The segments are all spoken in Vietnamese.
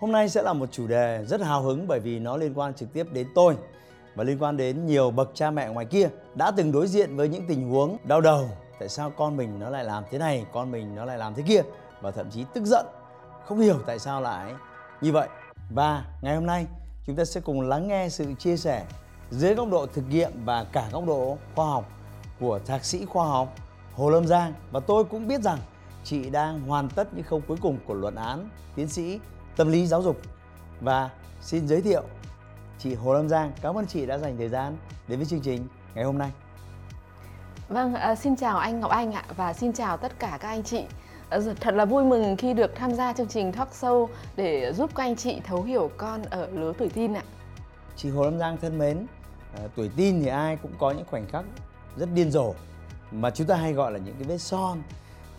Hôm nay sẽ là một chủ đề rất hào hứng bởi vì nó liên quan trực tiếp đến tôi và liên quan đến nhiều bậc cha mẹ ngoài kia đã từng đối diện với những tình huống đau đầu. Tại sao con mình nó lại làm thế này, con mình nó lại làm thế kia? Và thậm chí tức giận, không hiểu tại sao lại như vậy. Và ngày hôm nay, chúng ta sẽ cùng lắng nghe sự chia sẻ dưới góc độ thực nghiệm và cả góc độ khoa học của thạc sĩ khoa học Hồ Lâm Giang. Và tôi cũng biết rằng chị đang hoàn tất những khâu cuối cùng của luận án tiến sĩ tâm lý giáo dục và xin giới thiệu chị Hồ Lâm Giang. Cảm ơn chị đã dành thời gian đến với chương trình ngày hôm nay. Vâng, à, xin chào anh Ngọc Anh ạ và xin chào tất cả các anh chị. À, thật là vui mừng khi được tham gia chương trình talk show để giúp các anh chị thấu hiểu con ở lứa tuổi teen ạ. Chị Hồ Lâm Giang thân mến, à, tuổi teen thì ai cũng có những khoảnh khắc rất điên rồ mà chúng ta hay gọi là những cái vết son.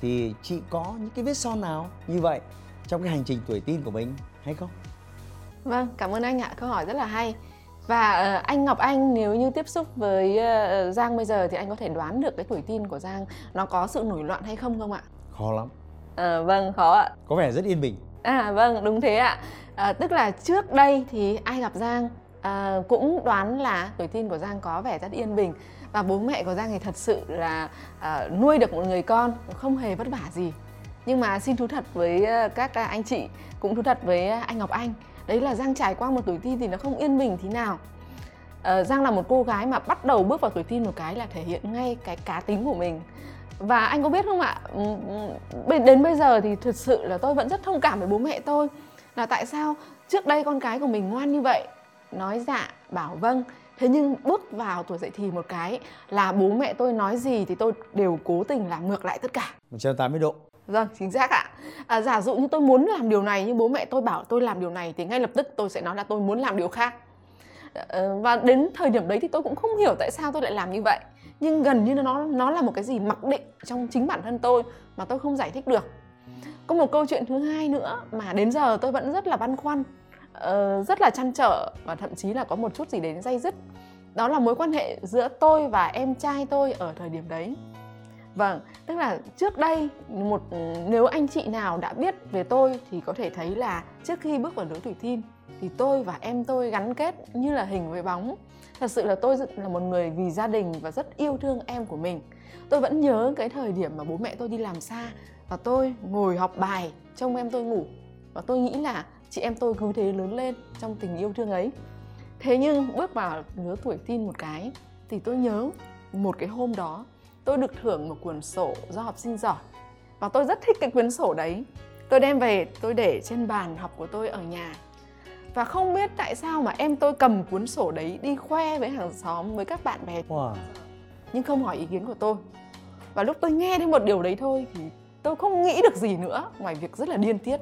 Thì chị có những cái vết son nào như vậy trong cái hành trình tuổi teen của mình hay không? Vâng, cảm ơn anh ạ. Câu hỏi rất là hay. Và uh, anh Ngọc Anh nếu như tiếp xúc với uh, Giang bây giờ thì anh có thể đoán được cái tuổi teen của Giang nó có sự nổi loạn hay không không ạ? Khó lắm. À, vâng, khó ạ. Có vẻ rất yên bình. À vâng, đúng thế ạ. À, tức là trước đây thì ai gặp Giang à, cũng đoán là tuổi teen của Giang có vẻ rất yên bình và bố mẹ của Giang thì thật sự là à, nuôi được một người con không hề vất vả gì nhưng mà xin thú thật với ờ, các anh chị cũng thú thật với ờ, anh Ngọc Anh. Đấy là Giang trải qua một tuổi teen thì nó không yên bình thế nào. Uh, Giang là một cô gái mà bắt đầu bước vào tuổi teen một cái là thể hiện ngay cái cá tính của mình. Và anh có biết không ạ? Ừ, ừ, đến bây giờ thì thực sự là tôi vẫn rất thông cảm với bố mẹ tôi là tại sao trước đây con cái của mình ngoan như vậy. Nói dạ bảo vâng. Thế nhưng bước vào tuổi dậy thì một cái là bố mẹ tôi nói gì thì tôi đều cố tình làm ngược lại tất cả. 180 độ. Vâng, chính xác ạ. À, giả dụ như tôi muốn làm điều này nhưng bố mẹ tôi bảo tôi làm điều này thì ngay lập tức tôi sẽ nói là tôi muốn làm điều khác. À, và đến thời điểm đấy thì tôi cũng không hiểu tại sao tôi lại làm như vậy. Nhưng gần như nó nó là một cái gì mặc định trong chính bản thân tôi mà tôi không giải thích được. Có một câu chuyện thứ hai nữa mà đến giờ tôi vẫn rất là băn khoăn, uh, rất là chăn trở và thậm chí là có một chút gì đến dây dứt. Đó là mối quan hệ giữa tôi và em trai tôi ở thời điểm đấy Vâng, tức là trước đây một nếu anh chị nào đã biết về tôi thì có thể thấy là trước khi bước vào lứa tuổi teen thì tôi và em tôi gắn kết như là hình với bóng. Thật sự là tôi là một người vì gia đình và rất yêu thương em của mình. Tôi vẫn nhớ cái thời điểm mà bố mẹ tôi đi làm xa và tôi ngồi học bài trông em tôi ngủ và tôi nghĩ là chị em tôi cứ thế lớn lên trong tình yêu thương ấy. Thế nhưng bước vào lứa tuổi teen một cái thì tôi nhớ một cái hôm đó tôi được thưởng một cuốn sổ do học sinh giỏi. Và tôi rất thích cái cuốn sổ đấy. Tôi đem về tôi để trên bàn học của tôi ở nhà. Và không biết tại sao mà em tôi cầm cuốn sổ đấy đi khoe với hàng xóm với các bạn bè. Wow. nhưng không hỏi ý kiến của tôi. Và lúc tôi nghe đến một điều đấy thôi thì tôi không nghĩ được gì nữa ngoài việc rất là điên tiết.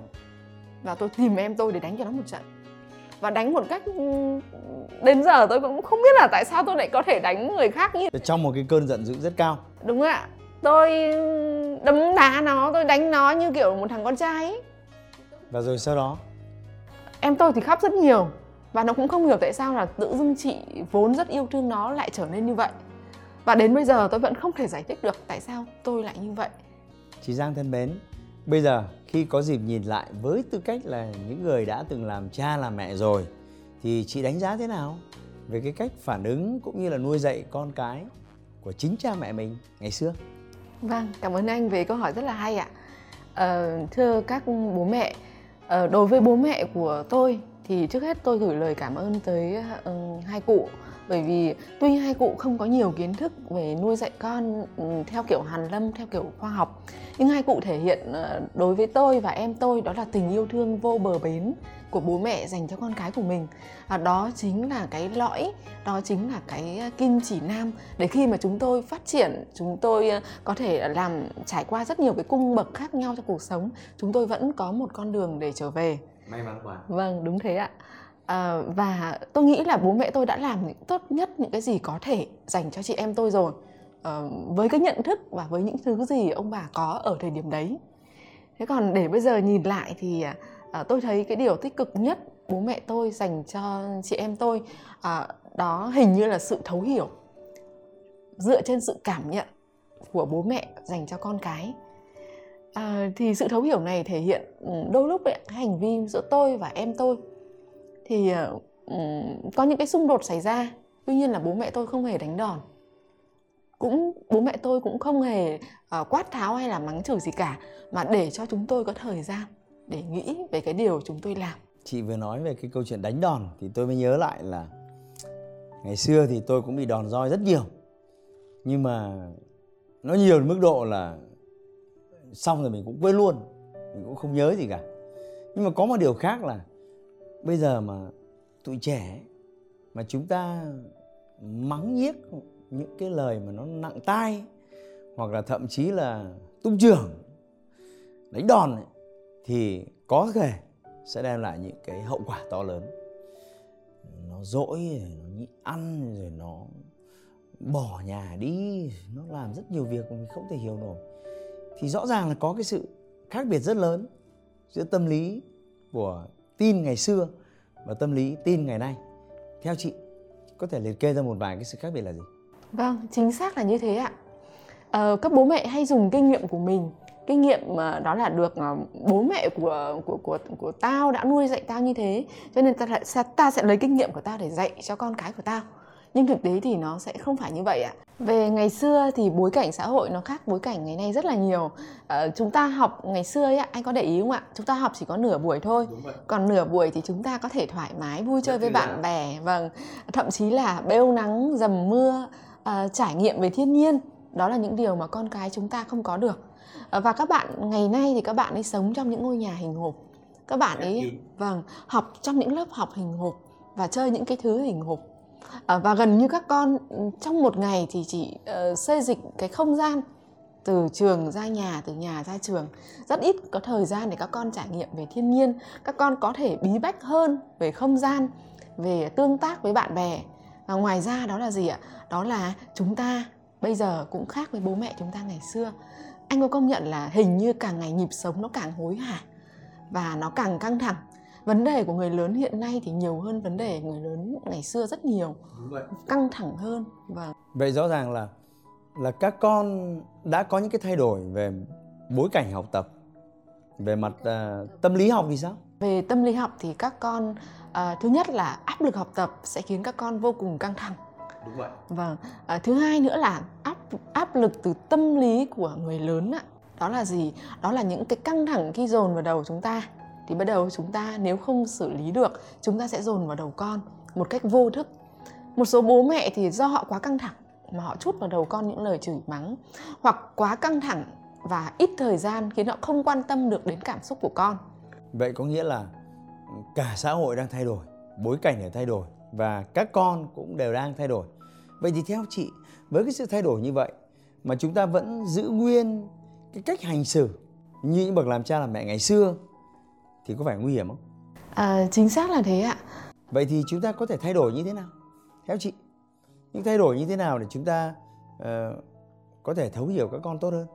Và tôi tìm em tôi để đánh cho nó một trận và đánh một cách đến giờ tôi cũng không biết là tại sao tôi lại có thể đánh người khác như trong một cái cơn giận dữ rất cao. Đúng ạ. Tôi đấm đá nó tôi đánh nó như kiểu một thằng con trai ấy. và rồi sau đó? Em tôi thì khóc rất nhiều. Và nó cũng không hiểu tại sao là tự dưng chị vốn rất yêu thương nó lại trở nên như vậy. Và đến bây giờ tôi vẫn không thể giải thích được tại sao tôi lại như vậy. Chị Giang thân mến bây giờ khi có dịp nhìn lại với tư cách là những người đã từng làm cha làm mẹ rồi thì chị đánh giá thế nào về cái cách phản ứng cũng như là nuôi dạy con cái của chính cha mẹ mình ngày xưa? Vâng cảm ơn anh về câu hỏi rất là hay ạ. Ờ, thưa các bố mẹ ờ, đối với bố mẹ của tôi thì trước hết tôi gửi lời cảm ơn tới uh, hai cụ bởi vì tuy hai cụ không có nhiều kiến thức về nuôi dạy con ừ, theo kiểu hàn lâm theo kiểu khoa học nhưng hai cụ thể hiện ờ, đối với tôi và em tôi đó là tình yêu thương vô bờ bến của bố mẹ dành cho con cái của mình. Và đó chính là cái lõi đó chính là cái kim chỉ nam để khi mà chúng tôi phát triển chúng tôi ờ, có thể làm trải qua rất nhiều cái cung bậc khác nhau trong cuộc sống chúng tôi vẫn có một con đường để trở về. May mắn quá. Vâng đúng thế ạ à, và tôi nghĩ là bố mẹ tôi đã làm những tốt nhất những cái gì có thể dành cho chị em tôi rồi. À, với cái nhận thức và với những thứ gì ông bà có ở thời điểm đấy. Thế còn để bây giờ nhìn lại thì à, à, tôi thấy cái điều tích cực nhất bố mẹ tôi dành cho chị em tôi à, đó hình như là sự thấu hiểu. Dựa trên sự cảm nhận của bố mẹ dành cho con cái. À, thì sự thấu hiểu này thể hiện ừ, đôi lúc ấy, hành vi giữa tôi và em tôi thì uh, có những cái xung đột xảy ra. Tuy nhiên là bố mẹ tôi không hề đánh đòn. Cũng bố mẹ tôi cũng không hề uh, quát tháo hay là mắng chửi gì cả. Mà để cho chúng tôi có thời gian để nghĩ về cái điều chúng tôi làm. Chị vừa nói về cái câu chuyện đánh đòn thì tôi mới nhớ lại là ngày xưa thì tôi cũng bị đòn roi rất nhiều. Nhưng mà nó nhiều đến mức độ là xong rồi mình cũng quên luôn mình cũng không nhớ gì cả. Nhưng mà có một điều khác là bây giờ mà tụi trẻ mà chúng ta mắng nhiếc những cái lời mà nó nặng tai hoặc là thậm chí là tung trưởng đánh đòn ấy, thì có thể sẽ đem lại những cái hậu quả to lớn. Nó dỗi nó nhịn ăn rồi nó bỏ nhà đi nó làm rất nhiều việc mà mình không thể hiểu nổi. Thì rõ ràng là có cái sự khác biệt rất lớn giữa tâm lý của tin ngày xưa và tâm lý tin ngày nay. Theo chị có thể liệt kê ra một vài cái sự khác biệt là gì? Vâng chính xác là như thế ạ. Ờ, các bố mẹ hay dùng kinh nghiệm của mình kinh nghiệm mà đó là được ờ, bố mẹ của của của của tao đã nuôi dạy tao như thế cho nên ta sẽ ta sẽ lấy kinh nghiệm của tao để dạy cho con cái của tao nhưng thực tế thì nó sẽ không phải như vậy ạ. Về ngày xưa thì bối cảnh xã hội nó khác bối cảnh ngày nay rất là nhiều. À, chúng ta học ngày xưa ấy anh có để ý không ạ? Chúng ta học chỉ có nửa buổi thôi. Còn nửa buổi thì chúng ta có thể thoải mái vui chơi với bạn bè vâng. Thậm chí là bêu nắng dầm mưa à, trải nghiệm về thiên nhiên. Đó là những điều mà con cái chúng ta không có được. À, và các bạn ngày nay thì các bạn ấy sống trong những ngôi nhà hình hộp. Các bạn ấy vâng học trong những lớp học hình hộp và chơi những cái thứ hình hộp à, và gần như các con ừ, trong một ngày thì chỉ ờ, uh, xây dịch cái không gian từ trường ra nhà từ nhà ra trường. Rất ít có thời gian để các con trải nghiệm về thiên nhiên. Các con có thể bí bách hơn về không gian về tương tác với bạn bè. Và ngoài ra đó là gì ạ? Đó là chúng ta bây giờ cũng khác với bố mẹ chúng ta ngày xưa. Anh có công nhận là hình như càng ngày nhịp sống nó càng hối hả? Và nó càng căng thẳng vấn đề của người lớn hiện nay thì nhiều hơn vấn đề người lớn ngày xưa rất nhiều. Vậy. căng thẳng hơn và vậy rõ ràng là là các con đã có những cái thay đổi về bối cảnh học tập về mặt uh, tâm lý học thì sao? Về tâm lý học thì các con uh, thứ nhất là áp lực học tập sẽ khiến các con vô cùng căng thẳng. Đúng vậy. Vâng uh, thứ hai nữa là áp áp lực từ tâm lý của người lớn ạ. Đó là gì? Đó là những cái căng thẳng khi dồn vào đầu chúng ta thì bắt đầu chúng ta nếu không xử lý được, chúng ta sẽ dồn vào đầu con một cách vô thức. Một số bố mẹ thì do họ quá căng thẳng mà họ chút vào đầu con những lời chửi mắng, hoặc quá căng thẳng và ít thời gian khiến họ không quan tâm được đến cảm xúc của con. Vậy có nghĩa là cả xã hội đang thay đổi, bối cảnh để thay đổi và các con cũng đều đang thay đổi. Vậy thì theo chị, với cái sự thay đổi như vậy mà chúng ta vẫn giữ nguyên cái cách hành xử như những bậc làm cha làm mẹ ngày xưa thì có phải nguy hiểm không? À, chính xác là thế ạ. Vậy thì chúng ta có thể thay đổi như thế nào? Theo chị, những thay đổi như thế nào để chúng ta uh, có thể thấu hiểu các con tốt hơn?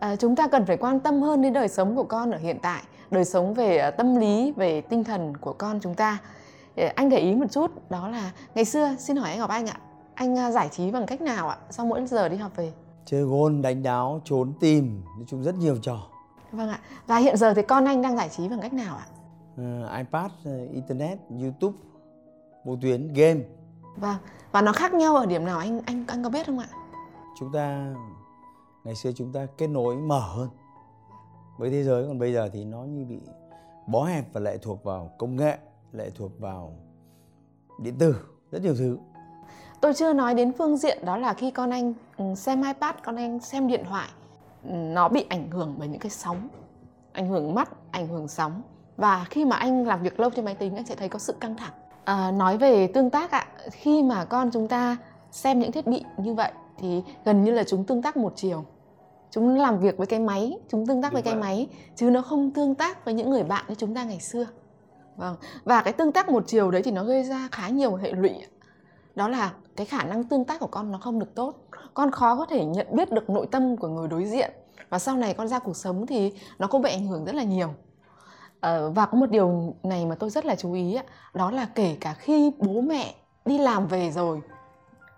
À, chúng ta cần phải quan tâm hơn đến đời sống của con ở hiện tại, đời sống về uh, tâm lý, về tinh thần của con chúng ta. Anh để ý một chút, đó là ngày xưa, xin hỏi anh Ngọc Anh ạ, anh uh, giải trí bằng cách nào ạ? Sau mỗi giờ đi học về? Chơi gôn, đánh đáo, trốn tìm, nói chung rất nhiều trò. Vâng ạ. Và hiện giờ thì con anh đang giải trí bằng cách nào ạ? Uh, iPad, uh, internet, YouTube, vô tuyến, game. Vâng. Và nó khác nhau ở điểm nào anh anh anh có biết không ạ? Chúng ta ngày xưa chúng ta kết nối mở hơn với thế giới còn bây giờ thì nó như bị bó hẹp và lệ thuộc vào công nghệ, lệ thuộc vào điện tử, rất nhiều thứ. Tôi chưa nói đến phương diện đó là khi con anh ừ, xem iPad, con anh xem điện thoại nó bị ảnh hưởng bởi những cái sóng ảnh hưởng mắt ảnh hưởng sóng. Và khi mà anh làm việc lâu trên máy tính anh sẽ thấy có sự căng thẳng. À, nói về tương tác ạ khi mà con chúng ta xem những thiết bị như vậy thì gần như là chúng tương tác một chiều. Chúng làm việc với cái máy chúng tương tác Đúng với vậy. cái máy chứ nó không tương tác với những người bạn như chúng ta ngày xưa. Vâng và cái tương tác một chiều đấy thì nó gây ra khá nhiều hệ lụy đó là cái khả năng tương tác của con nó không được tốt con khó có thể nhận biết được nội tâm của người đối diện. Và sau này con ra cuộc sống thì nó cũng bị ảnh hưởng rất là nhiều. Ờ, và có một điều này mà tôi rất là chú ý đó là kể cả khi bố mẹ đi làm về rồi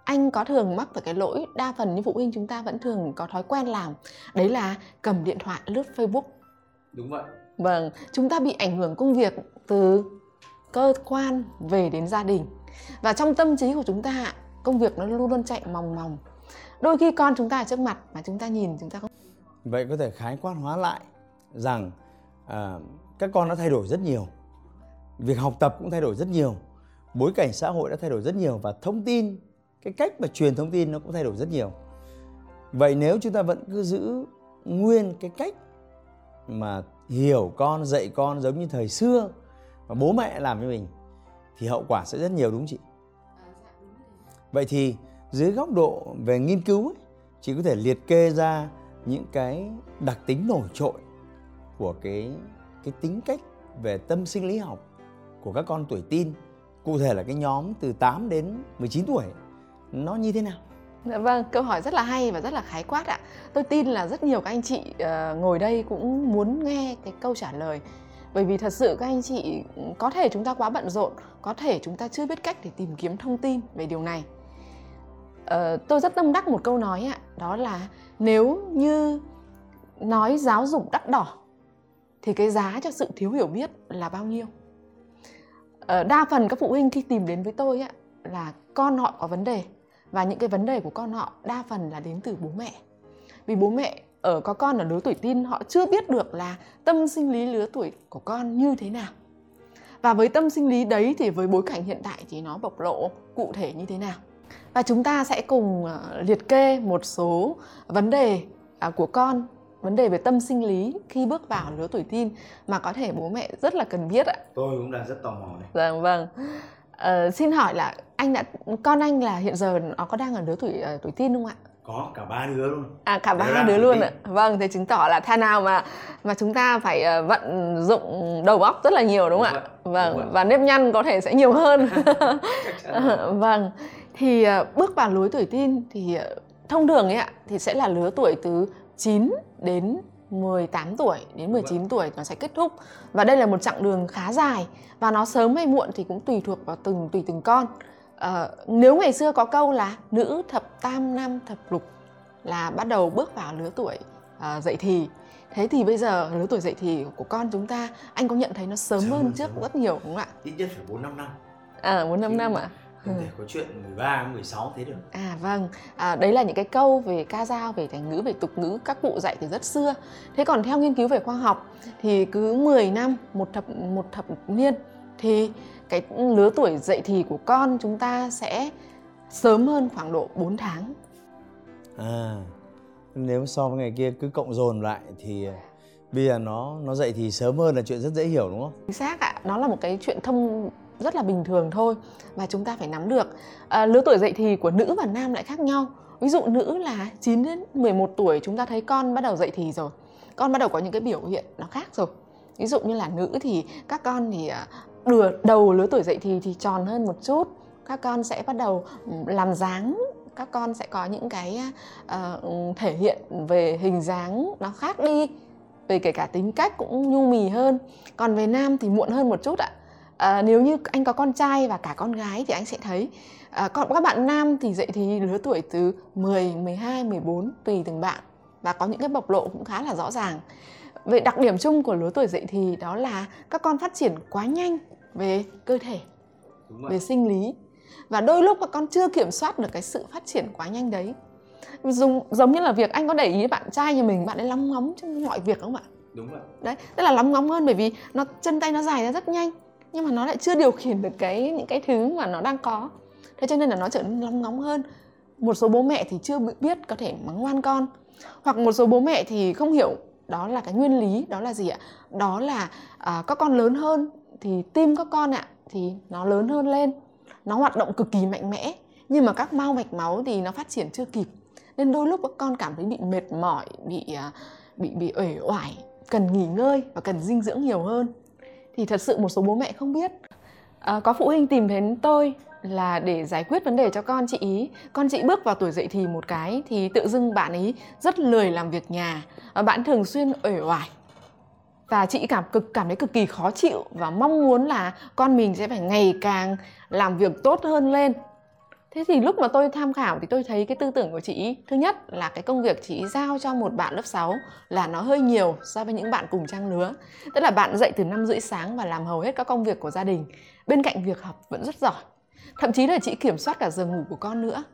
anh có thường mắc phải cái lỗi đa phần như phụ huynh chúng ta vẫn thường có thói quen làm đấy là cầm điện thoại lướt facebook. Đúng vậy. Vâng chúng ta bị ảnh hưởng công việc từ cơ quan về đến gia đình. Và trong tâm trí của chúng ta công việc nó luôn luôn chạy mòng mòng đôi khi con chúng ta ở trước mặt mà chúng ta nhìn chúng ta không vậy có thể khái quát hóa lại rằng à, các con đã thay đổi rất nhiều việc học tập cũng thay đổi rất nhiều bối cảnh xã hội đã thay đổi rất nhiều và thông tin cái cách mà truyền thông tin nó cũng thay đổi rất nhiều. Vậy nếu chúng ta vẫn cứ giữ nguyên cái cách mà hiểu con dạy con giống như thời xưa và bố mẹ làm với mình thì hậu quả sẽ rất nhiều đúng chị? Vậy thì dưới góc độ về nghiên cứu ấy, chỉ có thể liệt kê ra những cái đặc tính nổi trội của cái cái tính cách về tâm sinh lý học của các con tuổi tin cụ thể là cái nhóm từ 8 đến 19 tuổi nó như thế nào Dạ vâng, câu hỏi rất là hay và rất là khái quát ạ. Tôi tin là rất nhiều các anh chị uh, ngồi đây cũng muốn nghe cái câu trả lời. Bởi vì thật sự các anh chị ừ, có thể chúng ta quá bận rộn, có thể chúng ta chưa biết cách để tìm kiếm thông tin về điều này. Uh, tôi rất tâm đắc một câu nói ạ, đó là nếu như nói giáo dục đắt đỏ thì cái giá cho sự thiếu hiểu biết là bao nhiêu? Uh, đa phần các phụ huynh khi tìm đến với tôi ạ là con họ có vấn đề và những cái vấn đề của con họ đa phần là đến từ bố mẹ. Vì bố mẹ ở có con ở lứa tuổi tin họ chưa biết được là tâm sinh lý lứa tuổi của con như thế nào. Và với tâm sinh lý đấy thì với bối cảnh hiện tại thì nó bộc lộ cụ thể như thế nào? Và chúng ta sẽ cùng ờ, liệt kê một số vấn đề à, của con vấn đề về tâm sinh lý khi bước vào lứa tuổi tin mà có thể bố mẹ rất là cần biết ạ. Tôi cũng đang rất tò mò này. Vâng vâng. Uh, xin hỏi là anh đã con anh là hiện giờ nó có đang ở lứa tuổi uh, tuổi tin không ạ? Có cả ba đứa luôn. À cả ba đứa luôn ạ. Vâng, thế chứng tỏ là tha nào mà mà chúng ta phải uh, vận dụng đầu óc rất là nhiều đúng không ạ? Vâng, đúng và nếp nhăn có thể sẽ nhiều hơn. vâng. Thì uh, bước vào lứa tuổi tin thì uh, thông thường ấy ạ thì sẽ là lứa tuổi từ 9 đến 18 tuổi đến 19 vâng. tuổi nó sẽ kết thúc. Và đây là một chặng đường khá dài và nó sớm hay muộn thì cũng tùy thuộc vào từng tùy từng con. À, nếu ngày xưa có câu là nữ thập tam nam thập lục là bắt đầu bước vào lứa tuổi uh, dậy thì. Thế thì bây giờ lứa tuổi dậy thì của con chúng ta anh có nhận thấy nó sớm, sớm hơn trước rất nhiều đúng không ạ? Ít nhất phải bốn năm năm. À bốn năm năm ạ à? không thể có chuyện 13, 16 thế được. À vâng, à, đấy là những cái câu về ca dao, về thành ngữ, về tục ngữ các cụ dạy từ rất xưa. Thế còn theo nghiên cứu về khoa học thì cứ 10 năm, một thập, một thập niên thì cái lứa tuổi dậy thì của con chúng ta sẽ sớm hơn khoảng độ 4 tháng. À, nếu so với ngày kia cứ cộng dồn lại thì bây giờ nó nó dậy thì sớm hơn là chuyện rất dễ hiểu đúng không? Chính xác ạ, nó là một cái chuyện thông rất là bình thường thôi và chúng ta phải nắm được. À, lứa tuổi dậy thì của nữ và nam lại khác nhau. Ví dụ nữ là 9 đến 11 tuổi chúng ta thấy con bắt đầu dậy thì rồi. Con bắt đầu có những cái biểu hiện nó khác rồi. Ví dụ như là nữ thì các con thì à, đầu lứa tuổi dậy thì thì tròn hơn một chút. Các con sẽ bắt đầu làm dáng. Các con sẽ có những cái uh, thể hiện về hình dáng nó khác đi về kể cả tính cách cũng nhu mì hơn. Còn về nam thì muộn hơn một chút ạ à, nếu như anh có con trai và cả con gái thì anh sẽ thấy à, còn các bạn nam thì dậy thì lứa tuổi từ 10, 12, 14 tùy từng bạn. Và có những cái bộc lộ cũng khá là rõ ràng. Về đặc điểm chung của lứa tuổi dậy thì đó là các con phát triển quá nhanh về cơ thể về sinh lý. Và đôi lúc các con chưa kiểm soát được cái sự phát triển quá nhanh đấy. Dùng giống như là việc anh có để ý bạn trai nhà mình bạn ấy lóng ngóng trong mọi việc không ạ? Đúng rồi đấy tức là lóng ngóng hơn bởi vì nó chân tay nó dài ra rất nhanh nhưng mà nó lại chưa điều khiển được cái những cái thứ mà nó đang có. Thế cho nên là nó trở nên lóng ngóng hơn. Một số bố mẹ thì chưa biết có thể mắng ngoan con. Hoặc một số bố mẹ thì không hiểu đó là cái nguyên lý đó là gì ạ? Đó là à, các con lớn hơn thì tim các con ạ thì nó lớn hơn lên. Nó hoạt động cực kỳ mạnh mẽ. Nhưng mà các mao mạch máu thì nó phát triển chưa kịp. Nên đôi lúc các con cảm thấy bị mệt mỏi bị à, bị bị uể oải cần nghỉ ngơi và cần dinh dưỡng nhiều hơn thì thật sự một số bố mẹ không biết. À, có phụ huynh tìm đến tôi là để giải quyết vấn đề cho con chị ý. Con chị bước vào tuổi dậy thì một cái thì tự dưng bạn ấy rất lười làm việc nhà. Và bạn thường xuyên uể oải. Và chị cảm cực cảm thấy cực kỳ khó chịu và mong muốn là con mình sẽ phải ngày càng làm việc tốt hơn lên thế thì lúc mà tôi tham khảo thì tôi thấy cái tư tưởng của chị thứ nhất là cái công việc chị giao cho một bạn lớp 6 là nó hơi nhiều so với những bạn cùng trang lứa. Tức là bạn dậy từ năm rưỡi sáng và làm hầu hết các công việc của gia đình. Bên cạnh việc học vẫn rất giỏi. Thậm chí là chị kiểm soát cả giờ ngủ của con nữa.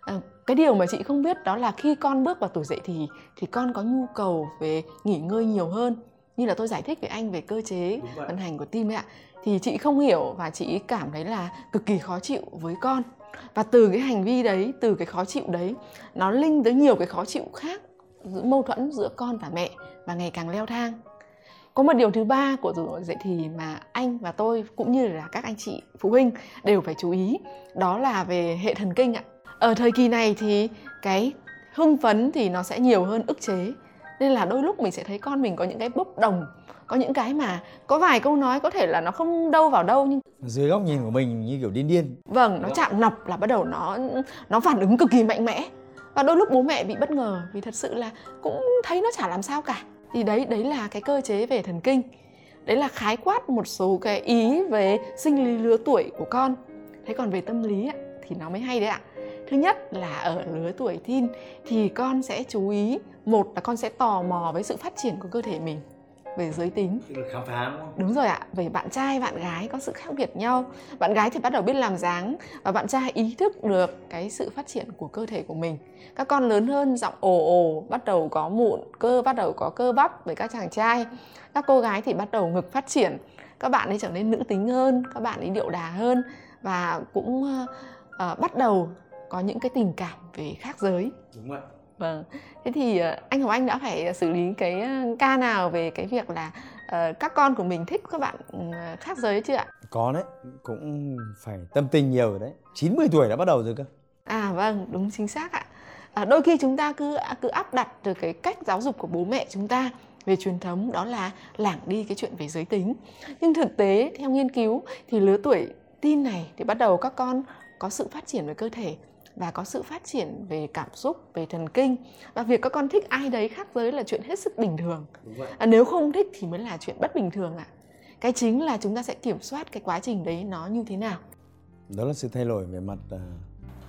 À, cái điều mà chị không biết đó là khi con bước vào tuổi dậy thì thì con có nhu cầu về nghỉ ngơi nhiều hơn. Như là tôi giải thích với anh về cơ chế vận hành của tim ấy ạ. Thì chị không hiểu và chị cảm thấy là cực kỳ khó chịu với con và từ cái hành vi đấy, từ cái khó chịu đấy, nó linh tới nhiều cái khó chịu khác giữa mâu thuẫn giữa con và mẹ và ngày càng leo thang. Có một điều thứ ba của tuổi dậy thì mà anh và tôi cũng như là các anh chị phụ huynh đều phải chú ý, đó là về hệ thần kinh ạ. Ở thời kỳ này thì cái hưng phấn thì nó sẽ nhiều hơn ức chế, nên là đôi lúc mình sẽ thấy con mình có những cái bốc đồng có những cái mà có vài câu nói có thể là nó không đâu vào đâu nhưng dưới góc nhìn của mình như kiểu điên điên. Vâng nó chạm nọc là bắt đầu nó nó phản ứng cực kỳ mạnh mẽ. Và đôi lúc bố mẹ bị bất ngờ vì thật sự là cũng thấy nó chả làm sao cả. Thì đấy đấy là cái cơ chế về thần kinh. Đấy là khái quát một số cái ý về sinh lý lứa tuổi của con. Thế còn về tâm lý thì nó mới hay đấy ạ. Thứ nhất là ở lứa tuổi teen thì con sẽ chú ý một là con sẽ tò mò với sự phát triển của cơ thể mình về giới tính. Khám phá đúng không? đúng rồi ạ về bạn trai bạn gái có sự khác biệt nhau. Bạn gái thì bắt đầu biết làm dáng và bạn trai ý thức được cái sự phát triển của cơ thể của mình. Các con lớn hơn giọng ồ ồ bắt đầu có mụn cơ bắt đầu có cơ bắp với các chàng trai. Các cô gái thì bắt đầu ngực phát triển. Các bạn ấy trở nên nữ tính hơn các bạn ấy điệu đà hơn và cũng uh, bắt đầu có những cái tình cảm về khác giới. Đúng vậy vâng. Thế thì uh, anh Hồng Anh đã phải xử lý cái uh, ca nào về cái việc là uh, các con của mình thích các bạn uh, khác giới chưa ạ? Có đấy cũng phải tâm tình nhiều rồi đấy. 90 tuổi đã bắt đầu rồi cơ. À vâng đúng chính xác ạ. À, đôi khi chúng ta cứ cứ áp đặt từ cái cách giáo dục của bố mẹ chúng ta về truyền thống đó là lảng đi cái chuyện về giới tính. Nhưng thực tế theo nghiên cứu thì lứa tuổi tin này thì bắt đầu các con có sự phát triển về cơ thể và có sự phát triển về cảm xúc về thần kinh. Và việc các con thích ai đấy khác giới là chuyện hết sức bình thường. À, nếu không thích thì mới là chuyện bất bình thường ạ. À. cái chính là chúng ta sẽ kiểm soát cái quá trình đấy nó như thế nào. Đó là sự thay đổi về mặt uh,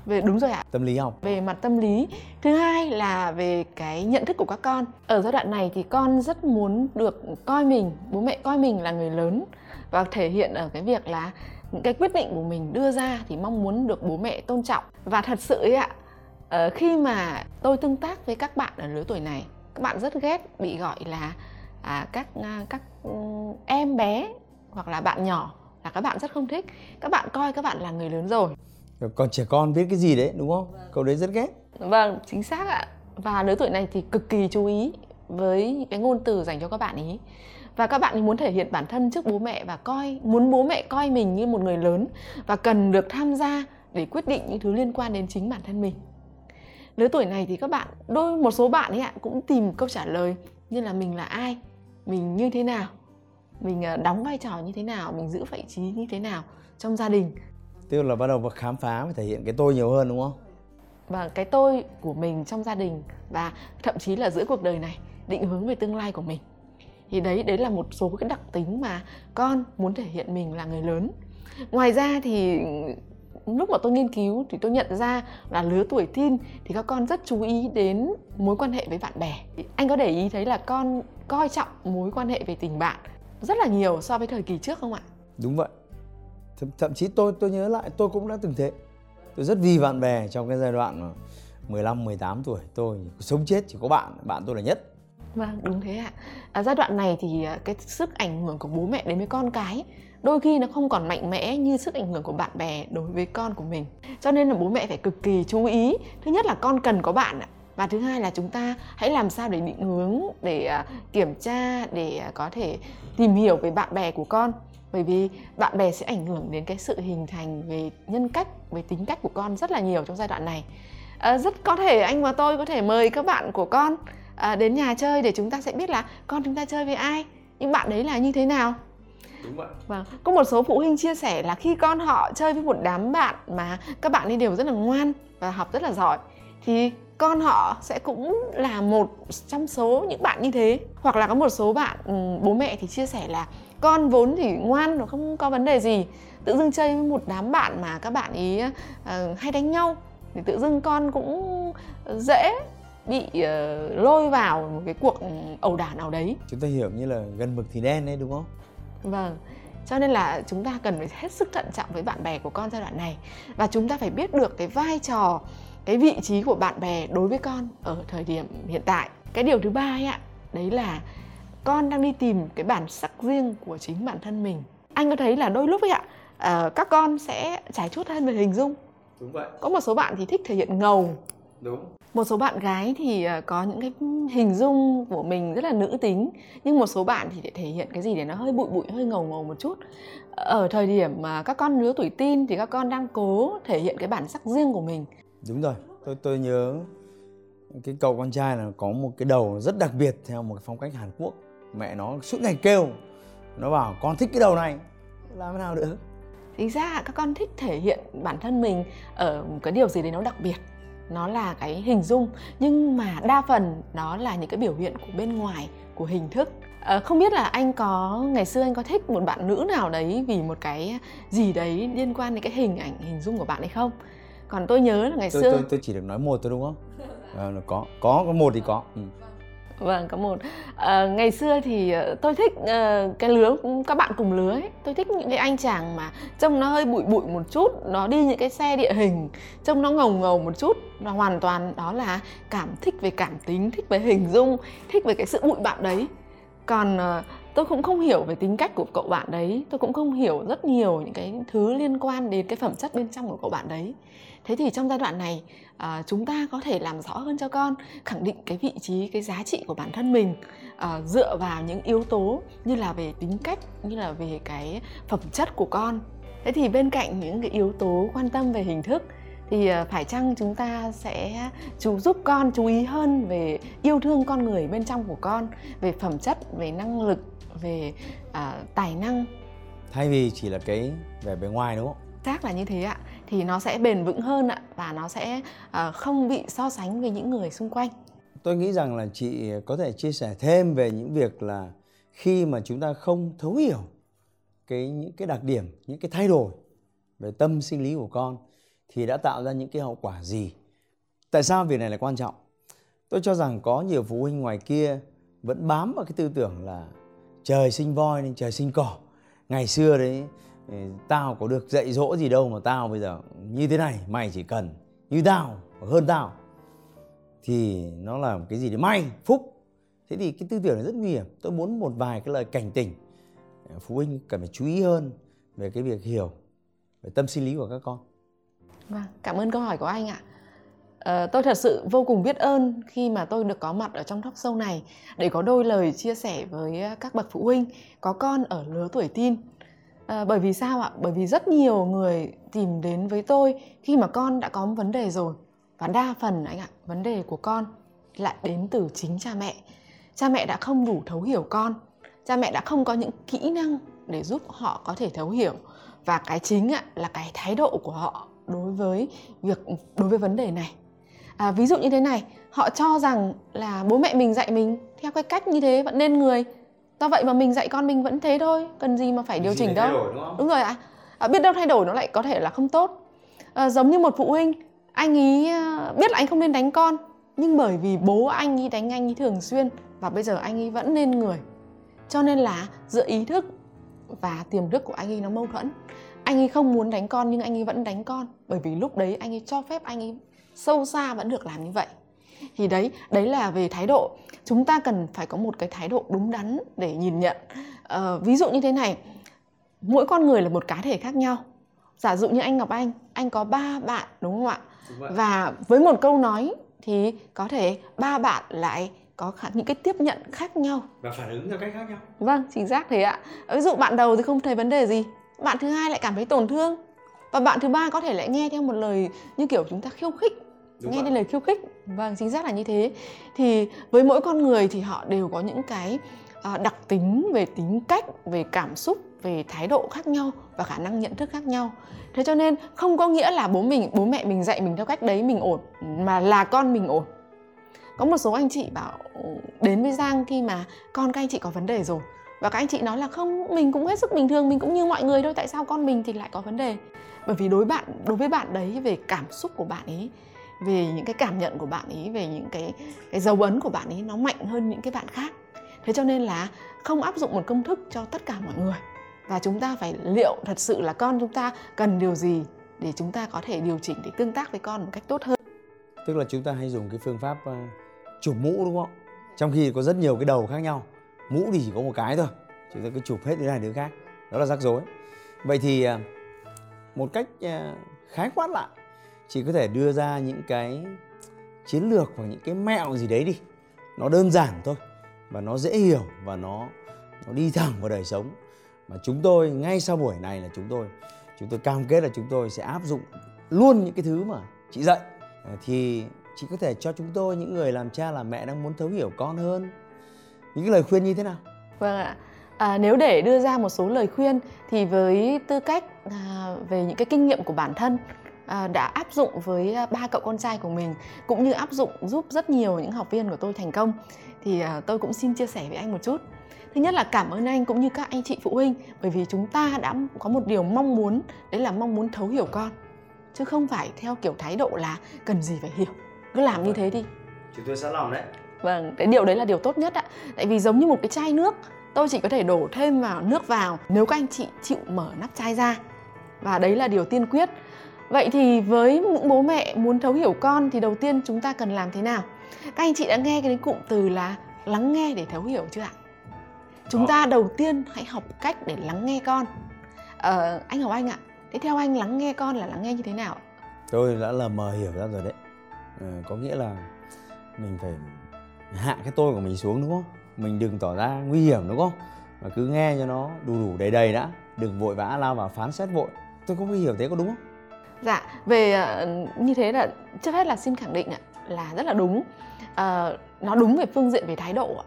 về đúng rồi ạ. tâm lý học. Về mặt tâm lý. Thứ hai là về cái nhận thức của các con. Ở giai đoạn này thì con rất muốn được coi mình bố mẹ coi mình là người lớn và thể hiện ở cái việc là những cái quyết định của mình đưa ra thì mong muốn được bố mẹ tôn trọng. Và thật sự ấy ạ ờ, khi mà tôi tương tác với các bạn ở lứa tuổi này các bạn rất ghét bị gọi là à, các à, các em bé hoặc là bạn nhỏ là các bạn rất không thích. Các bạn coi các bạn là người lớn rồi. Còn trẻ con biết cái gì đấy đúng không? Vâng. câu đấy rất ghét. Vâng chính xác ạ. Và lứa tuổi này thì cực kỳ chú ý với những cái ngôn từ dành cho các bạn ý và các bạn muốn thể hiện bản thân trước bố mẹ và coi muốn bố mẹ coi mình như một người lớn và cần được tham gia để quyết định những thứ liên quan đến chính bản thân mình. Lứa tuổi này thì các bạn đôi một số bạn ấy ạ cũng tìm câu trả lời như là mình là ai mình như thế nào mình à, đóng vai trò như thế nào mình giữ vị trí như thế nào trong gia đình. Tức là bắt đầu khám phá và thể hiện cái tôi nhiều hơn đúng không? Và cái tôi của mình trong gia đình và thậm chí là giữa cuộc đời này định hướng về tương lai của mình thì đấy đấy là một số cái đặc tính mà con muốn thể hiện mình là người lớn. Ngoài ra thì lúc mà tôi nghiên cứu thì tôi nhận ra là lứa tuổi teen thì các con rất chú ý đến mối quan hệ với bạn bè. Anh có để ý thấy là con coi trọng mối quan hệ về tình bạn rất là nhiều so với thời kỳ trước không ạ? Đúng vậy. Thậm, thậm chí tôi tôi nhớ lại tôi cũng đã từng thế. Tôi rất vì bạn bè trong cái giai đoạn 15 18 tuổi. Tôi sống chết chỉ có bạn bạn tôi là nhất. Vâng, đúng thế ạ. À, giai đoạn này thì à, cái sức ảnh hưởng của bố mẹ đến với con cái đôi khi nó không còn mạnh mẽ như sức ảnh hưởng của bạn bè đối với con của mình. Cho nên là bố mẹ phải cực kỳ chú ý. Thứ nhất là con cần có bạn ạ và thứ hai là chúng ta hãy làm sao để định hướng để à, kiểm tra để à, có thể tìm hiểu về bạn bè của con bởi vì bạn bè sẽ ảnh hưởng đến cái sự hình thành về nhân cách về tính cách của con rất là nhiều trong giai đoạn này à, rất có thể anh và tôi có thể mời các bạn của con à, đến nhà chơi để chúng ta sẽ biết là con chúng ta chơi với ai. Những bạn đấy là như thế nào? Đúng vậy vâng có một số phụ huynh chia sẻ là khi con họ chơi với một đám bạn mà các bạn ấy đều rất là ngoan và học rất là giỏi thì con họ sẽ cũng là một trong số những bạn như thế. Hoặc là có một số bạn ừ, bố mẹ thì chia sẻ là con vốn thì ngoan nó không có vấn đề gì. Tự dưng chơi với một đám bạn mà các bạn ý uh, hay đánh nhau thì tự dưng con cũng dễ bị uh, lôi vào một cái cuộc ẩu đả nào đấy. Chúng ta hiểu như là gần mực thì đen đấy đúng không? Vâng cho nên là chúng ta cần phải hết sức thận trọng với bạn bè của con giai đoạn này. Và chúng ta phải biết được cái vai trò cái vị trí của bạn bè đối với con ở thời điểm hiện tại. Cái điều thứ ba ấy ạ đấy là con đang đi tìm cái bản sắc riêng của chính bản thân mình. Anh có thấy là đôi lúc ấy ạ uh, các con sẽ trải chuốt hơn về hình dung. Đúng vậy. Có một số bạn thì thích thể hiện ngầu đúng. Một số bạn gái thì ờ, có những cái hình dung của mình rất là nữ tính nhưng một số bạn thì để thể hiện cái gì để nó hơi bụi bụi hơi ngầu ngầu một chút. Ở thời điểm mà các con lứa tuổi tin thì các con đang cố thể hiện cái bản sắc riêng của mình. Đúng rồi. Tôi tôi nhớ cái cậu con trai là có một cái đầu rất đặc biệt theo một cái phong cách Hàn Quốc. Mẹ nó suốt ngày kêu. Nó bảo con thích cái đầu này. Làm thế nào được? Chính ra các con thích thể hiện bản thân mình ở một cái điều gì đấy nó đặc biệt nó là cái hình dung nhưng mà đa phần nó là những cái biểu hiện của bên ngoài của hình thức. À, không biết là anh có ngày xưa anh có thích một bạn nữ nào đấy vì một cái gì đấy liên quan đến cái hình ảnh hình dung của bạn hay không? Còn tôi nhớ là ngày tôi, xưa tôi, tôi chỉ được nói một thôi đúng không? À, có có có một thì có. Ừ vâng có một. À, ngày xưa thì ờ, tôi thích uh, cái lứa các bạn cùng lứa ấy. Tôi thích những cái anh chàng mà trông nó hơi bụi bụi một chút nó đi những cái xe địa hình trông nó ngầu ngầu một chút và hoàn toàn đó là cảm thích về cảm tính thích về hình dung thích về cái sự bụi bạn đấy. Còn uh, tôi cũng không hiểu về tính cách của cậu bạn đấy. Tôi cũng không hiểu rất nhiều những cái thứ liên quan đến cái phẩm chất bên trong của cậu bạn đấy thế thì trong giai đoạn này à, chúng ta có thể làm rõ hơn cho con khẳng định cái vị trí cái giá trị của bản thân mình à, dựa vào những yếu tố như là về tính cách như là về cái phẩm chất của con. Thế thì bên cạnh những cái yếu tố quan tâm về hình thức thì à, phải chăng chúng ta sẽ chú giúp con chú ý hơn về yêu thương con người bên trong của con về phẩm chất về năng lực về à, tài năng? Thay vì chỉ là cái vẻ bề ngoài đúng không? Xác là như thế ạ thì nó sẽ bền vững hơn ạ, và nó sẽ ờ, không bị so sánh với những người xung quanh. Tôi nghĩ rằng là chị có thể chia sẻ thêm về những việc là khi mà chúng ta không thấu hiểu cái, những cái đặc điểm, những cái thay đổi về tâm sinh lý của con thì đã tạo ra những cái hậu quả gì? Tại sao việc này là quan trọng? Tôi cho rằng có nhiều phụ huynh ngoài kia vẫn bám vào cái tư tưởng là trời sinh voi nên trời sinh cỏ. Ngày xưa đấy tao có được dạy dỗ gì đâu mà tao bây giờ như thế này mày chỉ cần như tao hơn tao. Thì nó là cái gì đấy? May phúc. Thế thì cái tư tưởng này rất nguy hiểm. Tôi muốn một vài cái lời cảnh tỉnh. Phụ huynh cần phải chú ý hơn về cái việc hiểu về tâm sinh lý của các con. Vâng cảm ơn câu hỏi của anh ạ. À, tôi thật sự vô cùng biết ơn khi mà tôi được có mặt ở trong talk show này để có đôi lời chia sẻ với các bậc phụ huynh có con ở lứa tuổi teen. À, bởi vì sao ạ? Bởi vì rất nhiều người tìm đến với tôi khi mà con đã có một vấn đề rồi và đa phần anh ạ, vấn đề của con lại đến từ chính cha mẹ. Cha mẹ đã không đủ thấu hiểu con, cha mẹ đã không có những kỹ năng để giúp họ có thể thấu hiểu và cái chính ạ là cái thái độ của họ đối với việc đối với vấn đề này. À, ví dụ như thế này, họ cho rằng là bố mẹ mình dạy mình theo cái cách như thế vẫn nên người do vậy mà mình dạy con mình vẫn thế thôi cần gì mà phải điều chỉnh đâu. đổi, đúng, không? đúng rồi ạ. À, biết đâu thay đổi nó lại có thể là không tốt. À, giống như một phụ huynh anh ấy à, biết là anh không nên đánh con nhưng bởi vì bố anh ấy đánh anh ấy thường xuyên và bây giờ anh ấy vẫn nên người. Cho nên là giữa ý thức và tiềm thức của anh ấy nó mâu thuẫn. Anh ấy không muốn đánh con nhưng anh ấy vẫn đánh con bởi vì lúc đấy anh ấy cho phép anh ấy sâu xa vẫn được làm như vậy thì đấy đấy là về thái độ. Chúng ta cần phải có một cái thái độ đúng đắn để nhìn nhận. À, ví dụ như thế này mỗi con người là một cá thể khác nhau. Giả dụ như anh ngọc anh anh có ba bạn đúng không ạ? Và với một câu nói thì có thể ba bạn lại có những cái tiếp nhận khác nhau. Và phản ứng theo cách khác nhau. Vâng chính xác thế ạ. Ví dụ bạn đầu thì không thấy vấn đề gì bạn thứ hai lại cảm thấy tổn thương. Và bạn thứ ba có thể lại nghe theo một lời như kiểu chúng ta khiêu khích Đúng nghe đến lời khiêu khích vâng chính xác là như thế. Thì với mỗi con người thì họ đều có những cái uh, đặc tính về tính cách về cảm xúc về thái độ khác nhau và khả năng nhận thức khác nhau. Thế cho nên không có nghĩa là bố mình bố mẹ mình dạy mình theo cách đấy mình ổn mà là con mình ổn. Có một số anh chị bảo đến với giang khi mà con các anh chị có vấn đề rồi. Và các anh chị nói là không mình cũng hết sức bình thường mình cũng như mọi người thôi tại sao con mình thì lại có vấn đề? Bởi vì đối bạn đối với bạn đấy về cảm xúc của bạn ấy về những cái cảm nhận của bạn ấy về những cái cái dấu ấn của bạn ấy nó mạnh hơn những cái bạn khác. Thế cho nên là không áp dụng một công thức cho tất cả mọi người. Và chúng ta phải liệu thật sự là con chúng ta cần điều gì để chúng ta có thể điều chỉnh để tương tác với con một cách tốt hơn. Tức là chúng ta hay dùng cái phương pháp uh, chụp mũ đúng không? Trong khi có rất nhiều cái đầu khác nhau mũ thì chỉ có một cái thôi chúng ta cứ chụp hết đứa này đứa khác đó là rắc rối. Vậy thì uh, một cách uh, khái quát lại chị có thể đưa ra những cái chiến lược hoặc những cái mẹo gì đấy đi. Nó đơn giản thôi và nó dễ hiểu và nó nó đi thẳng vào đời sống. Mà chúng tôi ngay sau buổi này là chúng tôi chúng tôi cam kết là chúng tôi sẽ áp dụng luôn những cái thứ mà chị dạy. Ờ, thì chị có thể cho chúng tôi những người làm cha làm mẹ đang muốn thấu hiểu con hơn. Những cái lời khuyên như thế nào? Vâng ạ. À, nếu để đưa ra một số lời khuyên thì với tư cách à, về những cái kinh nghiệm của bản thân đã áp dụng với à, ba cậu con trai của mình cũng như áp dụng giúp rất nhiều những học viên của tôi thành công. Thì à, tôi cũng xin chia sẻ với anh một chút. Thứ nhất là cảm ơn anh cũng như các anh chị phụ huynh bởi vì chúng ta đã có một điều mong muốn đấy là mong muốn thấu hiểu con. Chứ không phải theo kiểu thái độ là cần gì phải hiểu. Cứ làm như thế đi. Chúng tôi sẵn lòng đấy. Vâng cái điều đấy là điều tốt nhất ạ. Tại vì giống như một cái chai nước tôi chỉ có thể đổ thêm vào nước vào nếu các anh chị chịu mở nắp chai ra. Và đấy là điều tiên quyết vậy thì với những bố mẹ muốn thấu hiểu con thì đầu tiên chúng ta cần làm thế nào? Các anh chị đã nghe cái cụm từ là lắng nghe để thấu hiểu chưa ạ? Chúng ta đầu tiên hãy học cách để lắng nghe con. Ờ, anh học anh ạ thế theo anh lắng nghe con là lắng nghe như thế nào tôi đã là mờ hiểu ra rồi đấy. Ờ, có nghĩa là mình phải hạ cái tôi của mình xuống đúng không? Mình đừng tỏ ra nguy hiểm đúng không? Mà cứ nghe cho nó đủ đủ đầy đầy đã đừng vội vã lao vào phán xét vội. Tôi không hiểu thế có đúng không dạ về ờ, như thế là trước hết là xin khẳng định ạ là rất là đúng. À, nó đúng về phương diện về thái độ ạ.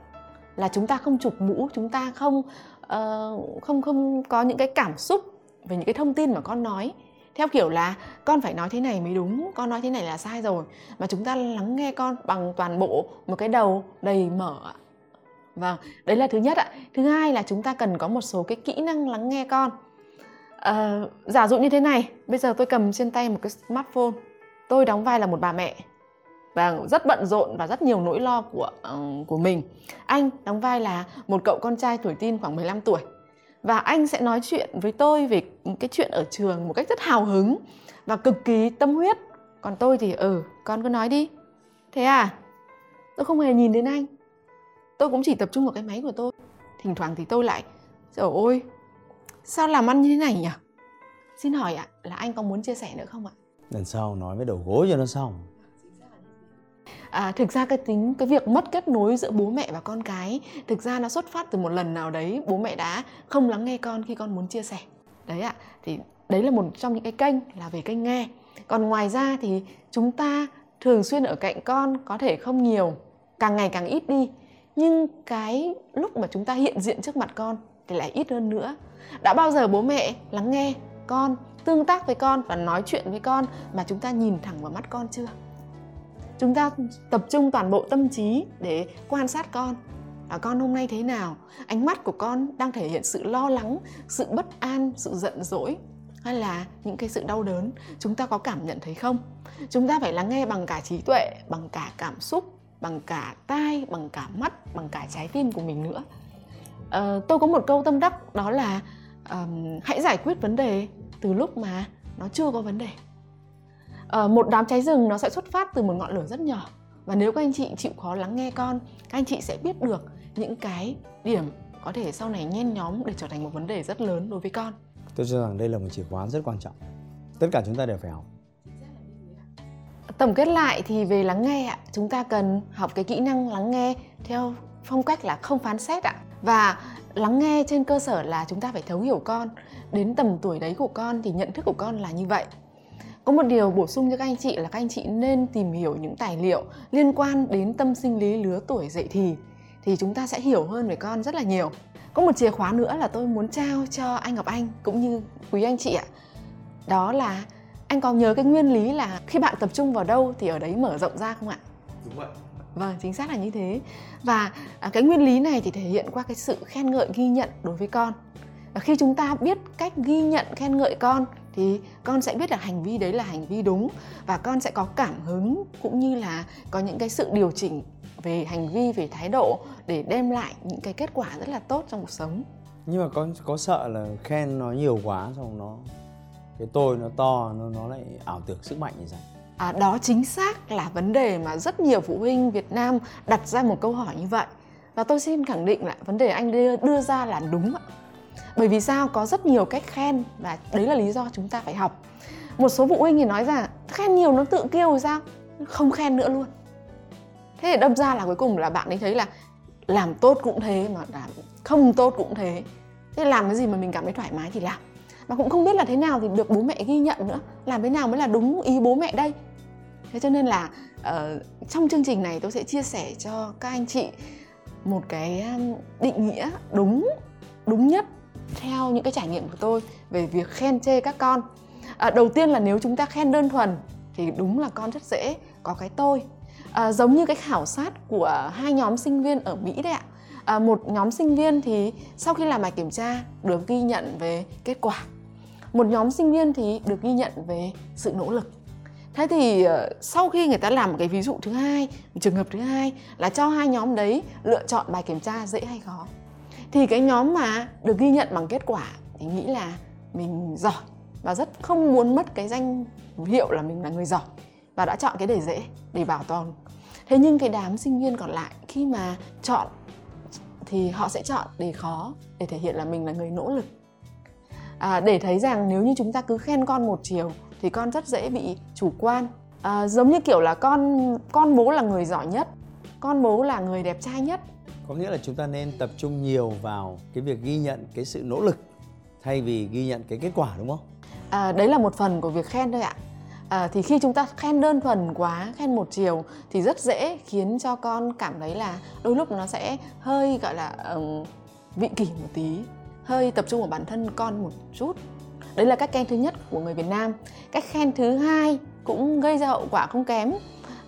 Là chúng ta không chụp mũ chúng ta không uh, không không có những cái cảm xúc về những cái thông tin mà con nói. Theo kiểu là con phải nói thế này mới đúng con nói thế này là sai rồi. Mà chúng ta lắng nghe con bằng toàn bộ một cái đầu đầy mở ạ. Vâng đấy là thứ nhất ạ. Thứ hai là chúng ta cần có một số cái kỹ năng lắng nghe con à, giả dụ như thế này bây giờ tôi cầm trên tay một cái smartphone tôi đóng vai là một bà mẹ và rất bận rộn và rất nhiều nỗi lo của uh, của mình. Anh đóng vai là một cậu con trai tuổi teen khoảng 15 tuổi. Và anh sẽ nói chuyện với tôi về cái chuyện ở trường một cách rất hào hứng và cực kỳ tâm huyết. Còn tôi thì ừ, con cứ nói đi. Thế à? Tôi không hề nhìn đến anh. Tôi cũng chỉ tập trung vào cái máy của tôi. Thỉnh thoảng thì tôi lại Trời ơi, sao làm ăn như thế này nhỉ? Xin hỏi ạ, là anh có muốn chia sẻ nữa không ạ? Lần sau nói với đầu gối cho nó xong à, thực ra cái tính cái việc mất kết nối giữa bố mẹ và con cái thực ra nó xuất phát từ một lần nào đấy bố mẹ đã không lắng nghe con khi con muốn chia sẻ đấy ạ thì đấy là một trong những cái kênh là về kênh nghe còn ngoài ra thì chúng ta thường xuyên ở cạnh con có thể không nhiều càng ngày càng ít đi nhưng cái lúc mà chúng ta hiện diện trước mặt con thì lại ít hơn nữa. Đã bao giờ bố mẹ lắng nghe con tương tác với con và nói chuyện với con mà chúng ta nhìn thẳng vào mắt con chưa? Chúng ta tập trung toàn bộ tâm trí để quan sát con. À, con hôm nay thế nào? Ánh mắt của con đang thể hiện sự lo lắng sự bất an sự giận dỗi hay là những cái sự đau đớn? Chúng ta có cảm nhận thấy không? Chúng ta phải lắng nghe bằng cả trí tuệ bằng cả cảm xúc bằng cả tai bằng cả mắt bằng cả trái tim của mình nữa à, tôi có một câu tâm đắc đó là um, hãy giải quyết vấn đề từ lúc mà nó chưa có vấn đề. Uh, một đám cháy rừng nó sẽ xuất phát từ một ngọn lửa rất nhỏ. Và nếu các anh chị chịu khó lắng nghe con các anh chị sẽ biết được những cái điểm có thể sau này nhen nhóm để trở thành một vấn đề rất lớn đối với con. Tôi cho rằng đây là một chìa khóa rất quan trọng. Tất cả chúng ta đều phải học. Tổng kết lại thì về lắng nghe ạ chúng ta cần học cái kỹ năng lắng nghe theo phong cách là không phán xét ạ và lắng nghe trên cơ sở là chúng ta phải thấu hiểu con. Đến tầm tuổi đấy của con thì nhận thức của con là như vậy. Có một điều bổ sung cho các anh chị là các anh chị nên tìm hiểu những tài liệu liên quan đến tâm sinh lý lứa tuổi dậy thì thì chúng ta sẽ hiểu hơn về con rất là nhiều. Có một chìa khóa nữa là tôi muốn trao cho anh Ngọc Anh cũng như quý anh chị ạ. Đó là anh có nhớ cái nguyên lý là khi bạn tập trung vào đâu thì ở đấy mở rộng ra không ạ? Đúng vậy vâng chính xác là như thế. Và à, cái nguyên lý này thì thể hiện qua cái sự khen ngợi ghi nhận đối với con. Và khi chúng ta biết cách ghi nhận khen ngợi con thì con sẽ biết là hành vi đấy là hành vi đúng và con sẽ có cảm hứng cũng như là có những cái sự điều chỉnh về hành vi về thái độ để đem lại những cái kết quả rất là tốt trong cuộc sống. Nhưng mà con có sợ là khen nó nhiều quá xong nó cái tôi nó to nó nó lại ảo tưởng sức mạnh như sao? À, đó chính xác là vấn đề mà rất nhiều phụ huynh Việt Nam đặt ra một câu hỏi như vậy. Và tôi xin khẳng định là vấn đề anh đưa, đưa ra là đúng ạ. Bởi vì sao? Có rất nhiều cách khen và đấy là lý do chúng ta phải học. Một số phụ huynh thì nói rằng khen nhiều nó tự kêu rồi sao? Không khen nữa luôn. Thế thì đâm ra là cuối cùng là bạn ấy thấy là làm tốt cũng thế mà làm không tốt cũng thế. Thế làm cái gì mà mình cảm thấy thoải mái thì làm. Mà cũng không biết là thế nào thì được bố mẹ ghi nhận nữa. Làm thế nào mới là đúng ý bố mẹ đây? Thế cho nên là uh, trong chương trình này tôi sẽ chia sẻ cho các anh chị một cái định nghĩa đúng đúng nhất theo những cái trải nghiệm của tôi về việc khen chê các con. À, đầu tiên là nếu chúng ta khen đơn thuần thì đúng là con rất dễ có cái tôi. À, giống như cái khảo sát của hai nhóm sinh viên ở mỹ đấy ạ. À, một nhóm sinh viên thì sau khi làm bài kiểm tra được ghi nhận về kết quả. Một nhóm sinh viên thì được ghi nhận về sự nỗ lực thế thì ờ, sau khi người ta làm một cái ví dụ thứ hai một trường hợp thứ hai là cho hai nhóm đấy lựa chọn bài kiểm tra dễ hay khó. Thì cái nhóm mà được ghi nhận bằng kết quả thì nghĩ là mình giỏi và rất không muốn mất cái danh hiệu là mình là người giỏi và đã chọn cái đề dễ để bảo toàn thế nhưng cái đám sinh viên còn lại khi mà chọn thì họ sẽ chọn đề khó để thể hiện là mình là người nỗ lực. À, để thấy rằng nếu như chúng ta cứ khen con một chiều thì con rất dễ bị chủ quan. À, giống như kiểu là con con bố là người giỏi nhất con bố là người đẹp trai nhất. Có nghĩa là chúng ta nên tập trung nhiều vào cái việc ghi nhận cái sự nỗ lực thay vì ghi nhận cái kết quả đúng không? À, đấy là một phần của việc khen thôi ạ. À, thì khi chúng ta khen đơn thuần quá khen một chiều thì rất dễ khiến cho con cảm thấy là đôi lúc nó sẽ hơi gọi là um, vị kỷ một tí hơi tập trung vào bản thân con một chút đấy là cách khen thứ nhất của người Việt Nam. Cách khen thứ hai cũng gây ra hậu quả không kém.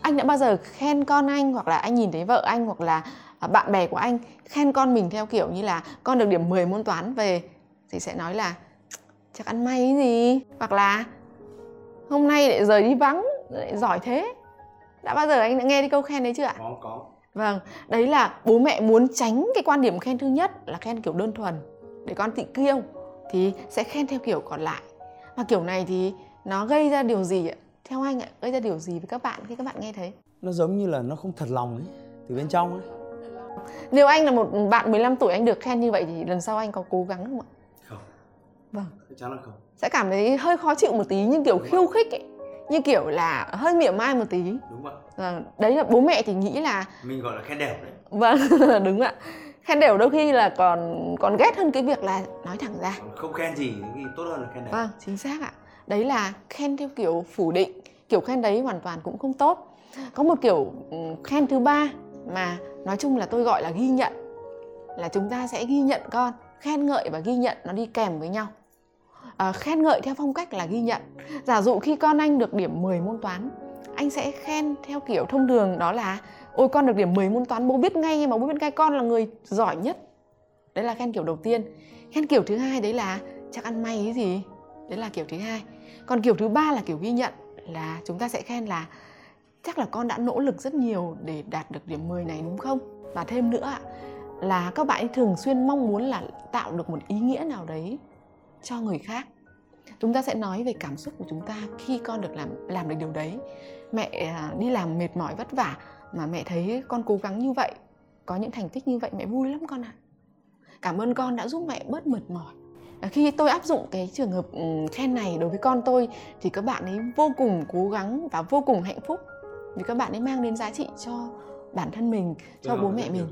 Anh đã bao giờ khen con anh hoặc là anh nhìn thấy vợ anh hoặc là à, bạn bè của anh khen con mình theo kiểu như là con được điểm 10 môn toán về thì sẽ nói là chắc ăn may gì? Hoặc là hôm nay lại rời đi vắng lại giỏi thế. Đã bao giờ anh đã nghe cái câu khen đấy chưa ạ? Có có. Vâng đấy là bố mẹ muốn tránh cái quan điểm khen thứ nhất là khen kiểu đơn thuần để con tị kiêu thì sẽ khen theo kiểu còn lại. Mà kiểu này thì nó gây ra điều gì ạ? Theo anh ạ gây ra điều gì với các bạn khi các bạn nghe thấy? Nó giống như là nó không thật lòng ấy từ bên trong ấy. Nếu anh là một bạn 15 tuổi anh được khen như vậy thì lần sau anh có cố gắng không ạ? Không. Vâng. Chắc chắn là không. Sẽ cảm thấy hơi khó chịu một tí như kiểu khiêu khích ấy. Như kiểu là hơi mỉa mai một tí. Đúng vậy vâng đấy là bố mẹ thì nghĩ là mình gọi là khen đều đấy. Vâng đúng ạ khen đều đôi khi là còn còn ghét hơn cái việc là nói thẳng ra. Không khen gì thì tốt hơn là khen đều vâng chính xác ạ. Đấy là khen theo kiểu phủ định kiểu khen đấy hoàn toàn cũng không tốt. Có một kiểu khen thứ ba mà nói chung là tôi gọi là ghi nhận là chúng ta sẽ ghi nhận con. Khen ngợi và ghi nhận nó đi kèm với nhau. À, khen ngợi theo phong cách là ghi nhận. Giả dụ khi con anh được điểm 10 môn toán anh sẽ khen theo kiểu thông thường đó là ôi, con được điểm 10 môn toán bố biết ngay mà bố biết ngay con là người giỏi nhất. Đấy là khen kiểu đầu tiên. Khen kiểu thứ hai đấy là chắc ăn may cái gì? Đấy là kiểu thứ hai. Còn kiểu thứ ba là kiểu ghi nhận, là chúng ta sẽ khen là chắc là con đã nỗ lực rất nhiều để đạt được điểm 10 này, đúng không? Và thêm nữa là các bạn thường xuyên mong muốn là tạo được một ý nghĩa nào đấy cho người khác. Chúng ta sẽ nói về cảm xúc của chúng ta khi con được làm làm được điều đấy. Mẹ à, đi làm mệt mỏi vất vả mà mẹ thấy con cố gắng như vậy có những thành tích như vậy mẹ vui lắm con ạ. À. cảm ơn con đã giúp mẹ bớt mệt mỏi. Khi tôi áp dụng cái trường hợp ừ, khen này đối với con tôi thì các bạn ấy vô cùng cố gắng và vô cùng hạnh phúc vì các bạn ấy mang đến giá trị cho bản thân mình cho bố mẹ mình.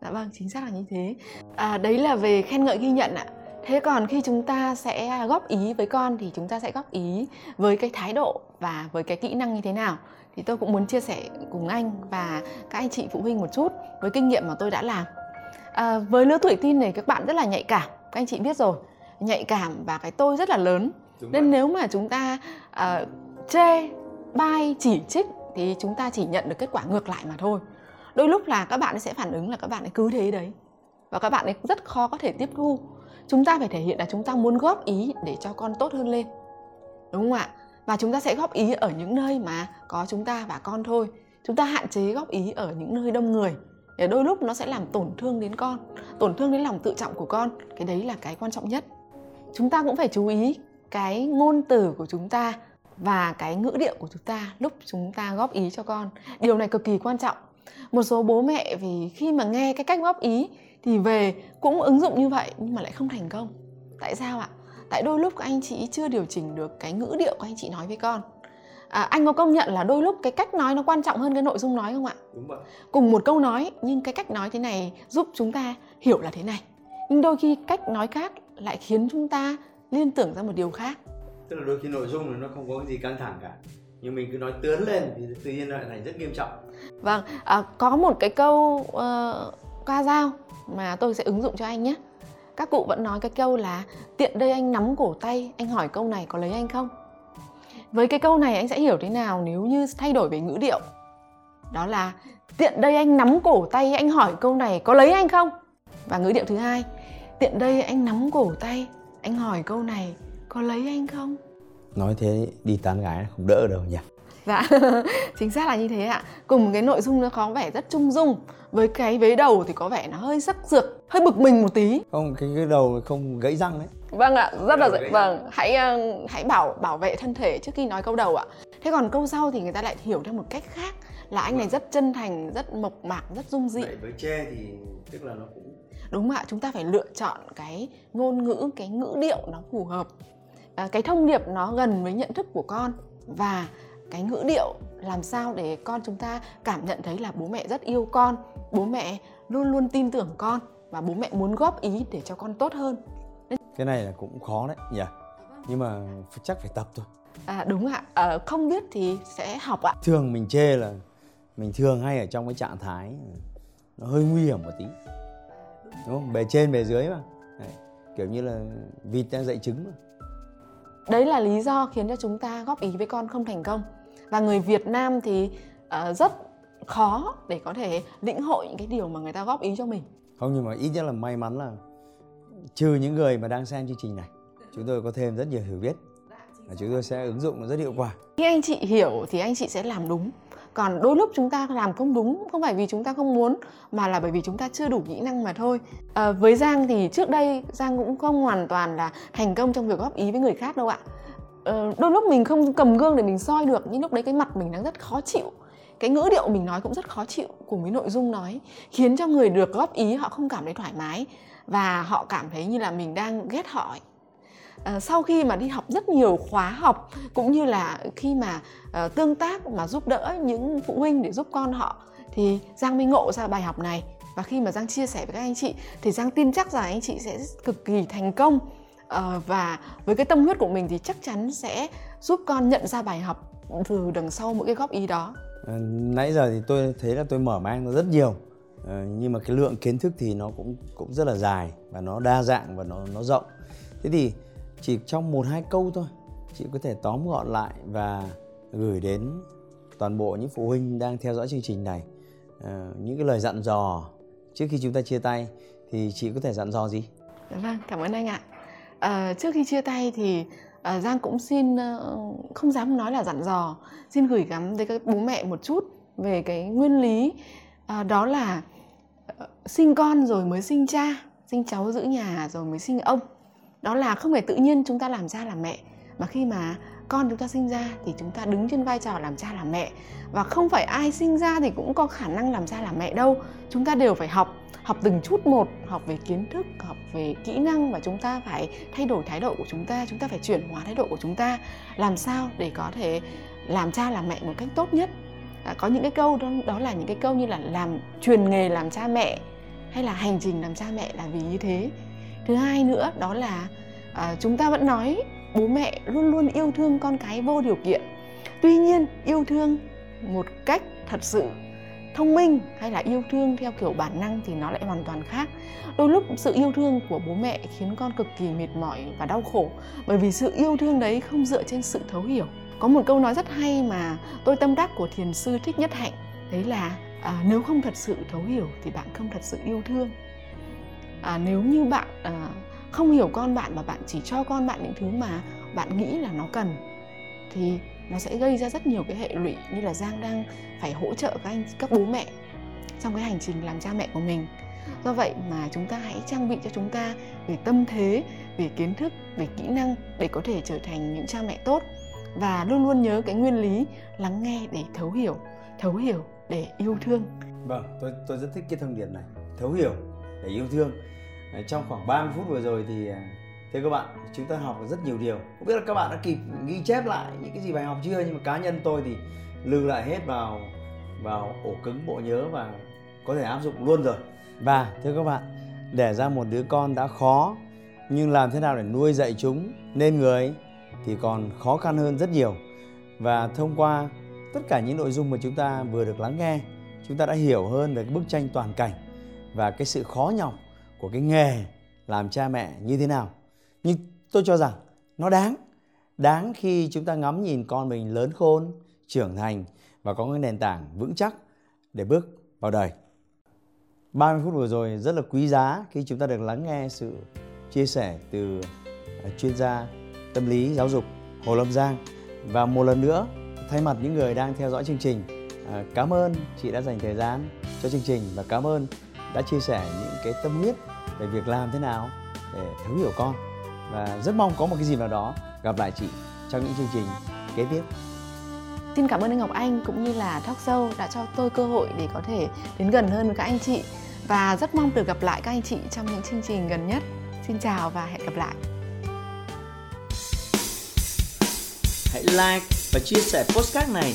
dạ vâng chính xác là như thế. À, đấy là về khen ngợi ghi nhận ạ. Thế còn khi chúng ta sẽ góp ý với con thì chúng ta sẽ góp ý với cái thái độ và với cái kỹ năng như thế nào thì tôi cũng muốn chia sẻ cùng anh và các anh chị phụ huynh một chút với kinh nghiệm mà tôi đã làm. À, với lứa tuổi tin này các bạn rất là nhạy cảm các anh chị biết rồi. Nhạy cảm và cái tôi rất là lớn. Đúng nên vậy. nếu mà chúng ta uh, chê bai chỉ trích thì chúng ta chỉ nhận được kết quả ngược lại mà thôi. Đôi lúc là các bạn sẽ phản ứng là các bạn ấy cứ thế đấy. Và các bạn ấy rất khó có thể tiếp thu. Chúng ta phải thể hiện là chúng ta muốn góp ý để cho con tốt hơn lên. Đúng không ạ và chúng ta sẽ góp ý ở những nơi mà có chúng ta và con thôi. Chúng ta hạn chế góp ý ở những nơi đông người, để đôi lúc nó sẽ làm tổn thương đến con, tổn thương đến lòng tự trọng của con. Cái đấy là cái quan trọng nhất. Chúng ta cũng phải chú ý cái ngôn từ của chúng ta và cái ngữ điệu của chúng ta lúc chúng ta góp ý cho con. Điều này cực kỳ quan trọng. Một số bố mẹ vì khi mà nghe cái cách góp ý thì về cũng ứng dụng như vậy nhưng mà lại không thành công. Tại sao ạ? Tại đôi lúc anh chị chưa điều chỉnh được cái ngữ điệu của anh chị nói với con. À, anh có công nhận là đôi lúc cái cách nói nó quan trọng hơn cái nội dung nói không ạ? Đúng vậy. Cùng một câu nói nhưng cái cách nói thế này giúp chúng ta hiểu là thế này. Nhưng đôi khi cách nói khác lại khiến chúng ta liên tưởng ra một điều khác. Tức là đôi khi nội dung nó không có gì căng thẳng cả. Nhưng mình cứ nói tướn lên thì tự nhiên lại thành rất nghiêm trọng. Vâng à, có một cái câu uh, ca dao mà tôi sẽ ứng dụng cho anh nhé các cụ vẫn nói cái câu là, tiện đây anh nắm cổ tay, anh hỏi câu này có lấy anh không? Với cái câu này anh sẽ hiểu thế nào nếu như thay đổi về ngữ điệu? Đó là, tiện đây anh nắm cổ tay, anh hỏi câu này có lấy anh không? Và ngữ điệu thứ hai, tiện đây anh nắm cổ tay, anh hỏi câu này có lấy anh không? Nói thế đi tán gái không đỡ đâu nhỉ? Dạ chính xác là như thế ạ. Cùng cái nội dung nó có vẻ rất trung dung. Với cái vế đầu thì có vẻ nó hơi sắc sược hơi bực mình một tí. Không cái cái đầu không gãy răng đấy vâng ạ rất là vâng hãy ờ, hãy bảo bảo vệ thân thể trước khi nói câu đầu ạ. Thế còn câu sau thì người ta lại hiểu theo một cách khác là anh này rất chân thành rất mộc mạc rất dung dị. Vậy với chê thì tức là nó cũng đúng ạ chúng ta phải lựa chọn cái ngôn ngữ cái ngữ điệu nó phù hợp. À, cái thông điệp nó gần với nhận thức của con. Và cái ngữ điệu làm sao để con chúng ta cảm nhận thấy là bố mẹ rất yêu con bố mẹ luôn luôn tin tưởng con và bố mẹ muốn góp ý để cho con tốt hơn. Cái này là cũng khó đấy nhỉ? Nhưng mà chắc phải tập thôi. À đúng ạ. À, không biết thì sẽ học ạ. Thường mình chê là mình thường hay ở trong cái trạng thái nó hơi nguy hiểm một tí. Đúng không? Bề trên bề dưới mà. Đấy. kiểu như là vịt đang dậy trứng mà. Đấy là lý do khiến cho chúng ta góp ý với con không thành công và người Việt Nam thì uh, rất khó để có thể lĩnh hội những cái điều mà người ta góp ý cho mình. Không nhưng mà ít nhất là may mắn là trừ những người mà đang xem chương trình này chúng tôi có thêm rất nhiều hiểu biết và chúng tôi sẽ ứng dụng nó rất hiệu quả. Khi anh chị hiểu thì anh chị sẽ làm đúng. Còn đôi lúc chúng ta làm không đúng không phải vì chúng ta không muốn mà là bởi vì chúng ta chưa đủ kỹ năng mà thôi. À, với giang thì trước đây giang cũng không hoàn toàn là thành công trong việc góp ý với người khác đâu ạ Ờ, đôi lúc mình không cầm gương để mình soi được nhưng lúc đấy cái mặt mình đang rất khó chịu. Cái ngữ điệu mình nói cũng rất khó chịu cùng với nội dung nói khiến cho người được góp ý họ không cảm thấy thoải mái và họ cảm thấy như là mình đang ghét họ ấy. À, sau khi mà đi học rất nhiều khóa học cũng như là khi mà à, tương tác mà giúp đỡ những phụ huynh để giúp con họ thì giang mới ngộ ra bài học này. Và khi mà giang chia sẻ với các anh chị thì giang tin chắc rằng anh chị sẽ cực kỳ thành công uh, và với cái tâm huyết của mình thì chắc chắn sẽ giúp con nhận ra bài học từ đằng sau mỗi cái góp ý đó à, nãy giờ thì tôi thấy là tôi mở mang nó rất nhiều à, nhưng mà cái lượng kiến thức thì nó cũng cũng rất là dài và nó đa dạng và nó nó rộng thế thì chỉ trong một hai câu thôi chị có thể tóm gọn lại và gửi đến toàn bộ những phụ huynh đang theo dõi chương trình này à, những cái lời dặn dò trước khi chúng ta chia tay thì chị có thể dặn dò gì? Dạ vâng, cảm ơn anh ạ. À, trước khi chia tay thì à, Giang cũng xin ờ, không dám nói là dặn dò, xin gửi gắm tới các bố mẹ một chút về cái nguyên lý à, đó là sinh con rồi mới sinh cha, sinh cháu giữ nhà rồi mới sinh ông. Đó là không phải tự nhiên chúng ta làm cha làm mẹ mà khi mà con chúng ta sinh ra thì chúng ta đứng trên vai trò làm cha làm mẹ. Và không phải ai sinh ra thì cũng có khả năng làm cha làm mẹ đâu. Chúng ta đều phải học học từng chút một học về kiến thức học về kỹ năng và chúng ta phải thay đổi thái độ của chúng ta chúng ta phải chuyển hóa thái độ của chúng ta. Làm sao để có thể làm cha làm mẹ một cách tốt nhất? À, có những cái câu đó, đó là những cái câu như là làm truyền nghề làm cha mẹ hay là hành trình làm cha mẹ là vì như thế. Thứ hai nữa đó là à, chúng ta vẫn nói bố mẹ luôn luôn yêu thương con cái vô điều kiện. Tuy nhiên yêu thương một cách thật sự thông minh hay là yêu thương theo kiểu bản năng thì nó lại hoàn toàn khác. Đôi lúc sự yêu thương của bố mẹ khiến con cực kỳ mệt mỏi và đau khổ bởi vì sự yêu thương đấy không dựa trên sự thấu hiểu. Có một câu nói rất hay mà tôi tâm đắc của thiền sư thích nhất hạnh đấy là à, nếu không thật sự thấu hiểu thì bạn không thật sự yêu thương. À, nếu như bạn à, không hiểu con bạn và bạn chỉ cho con bạn những thứ mà bạn nghĩ là nó cần, thì nó sẽ gây ra rất nhiều cái hệ lụy như là giang đang phải hỗ trợ các anh, các bố mẹ trong cái hành trình làm cha mẹ của mình. Do vậy mà chúng ta hãy trang bị cho chúng ta về tâm thế, về kiến thức, về kỹ năng để có thể trở thành những cha mẹ tốt. Và luôn luôn nhớ cái nguyên lý lắng nghe để thấu hiểu thấu hiểu để yêu thương. Vâng tôi tôi rất thích cái thông điệp này. Thấu hiểu để yêu thương trong khoảng 30 phút vừa rồi thì à, thưa các bạn, chúng ta học rất nhiều điều. Không biết là các bạn đã kịp ghi chép lại những cái gì bài học chưa? Nhưng mà cá nhân tôi thì lưu lại hết vào vào ổ cứng, bộ nhớ và có thể áp dụng luôn rồi. Và thưa các bạn, để ra một đứa con đã khó, nhưng làm thế nào để nuôi dạy chúng nên người thì còn khó khăn hơn rất nhiều. Và thông qua tất cả những nội dung mà chúng ta vừa được lắng nghe, chúng ta đã hiểu hơn về cái bức tranh toàn cảnh và cái sự khó nhọc của cái nghề làm cha mẹ như thế nào. Nhưng tôi cho rằng nó đáng. Đáng khi chúng ta ngắm nhìn con mình lớn khôn, trưởng thành và có cái nền tảng vững chắc để bước vào đời. 30 phút vừa rồi rất là quý giá khi chúng ta được lắng nghe sự chia sẻ từ à, chuyên gia tâm lý giáo dục Hồ Lâm Giang. Và một lần nữa, thay mặt những người đang theo dõi chương trình à, cảm ơn chị đã dành thời gian cho chương trình và cảm ơn đã chia sẻ những cái tâm huyết về việc làm thế nào để thấu hiểu con và rất mong có một cái gì nào đó gặp lại chị trong những chương trình kế tiếp Xin cảm ơn anh Ngọc Anh cũng như là Talk Show đã cho tôi cơ hội để có thể đến gần hơn với các anh chị và rất mong được gặp lại các anh chị trong những chương trình gần nhất. Xin chào và hẹn gặp lại. Hãy like và chia sẻ postcard này